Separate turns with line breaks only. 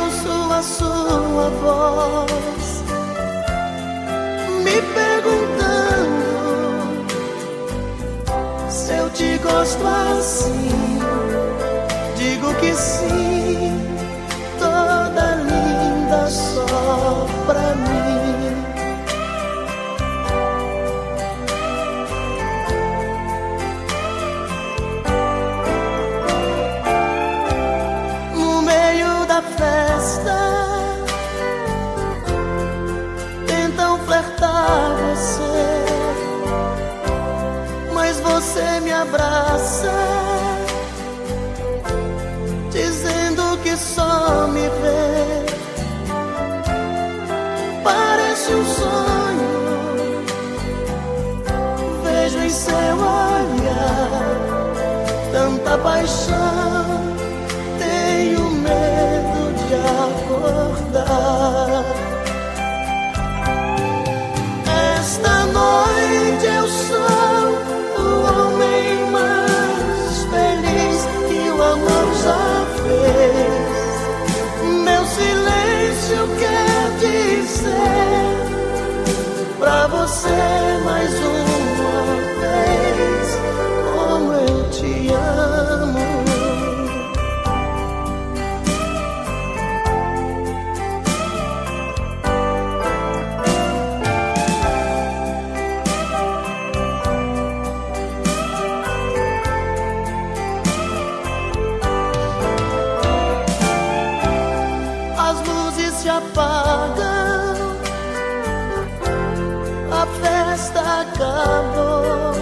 ouço a sua voz me perguntando se eu te gosto assim. Digo que sim. só me vê. Parece um sonho, vejo em seu olhar tanta paixão. Tenho medo. Apagam, a festa acabou.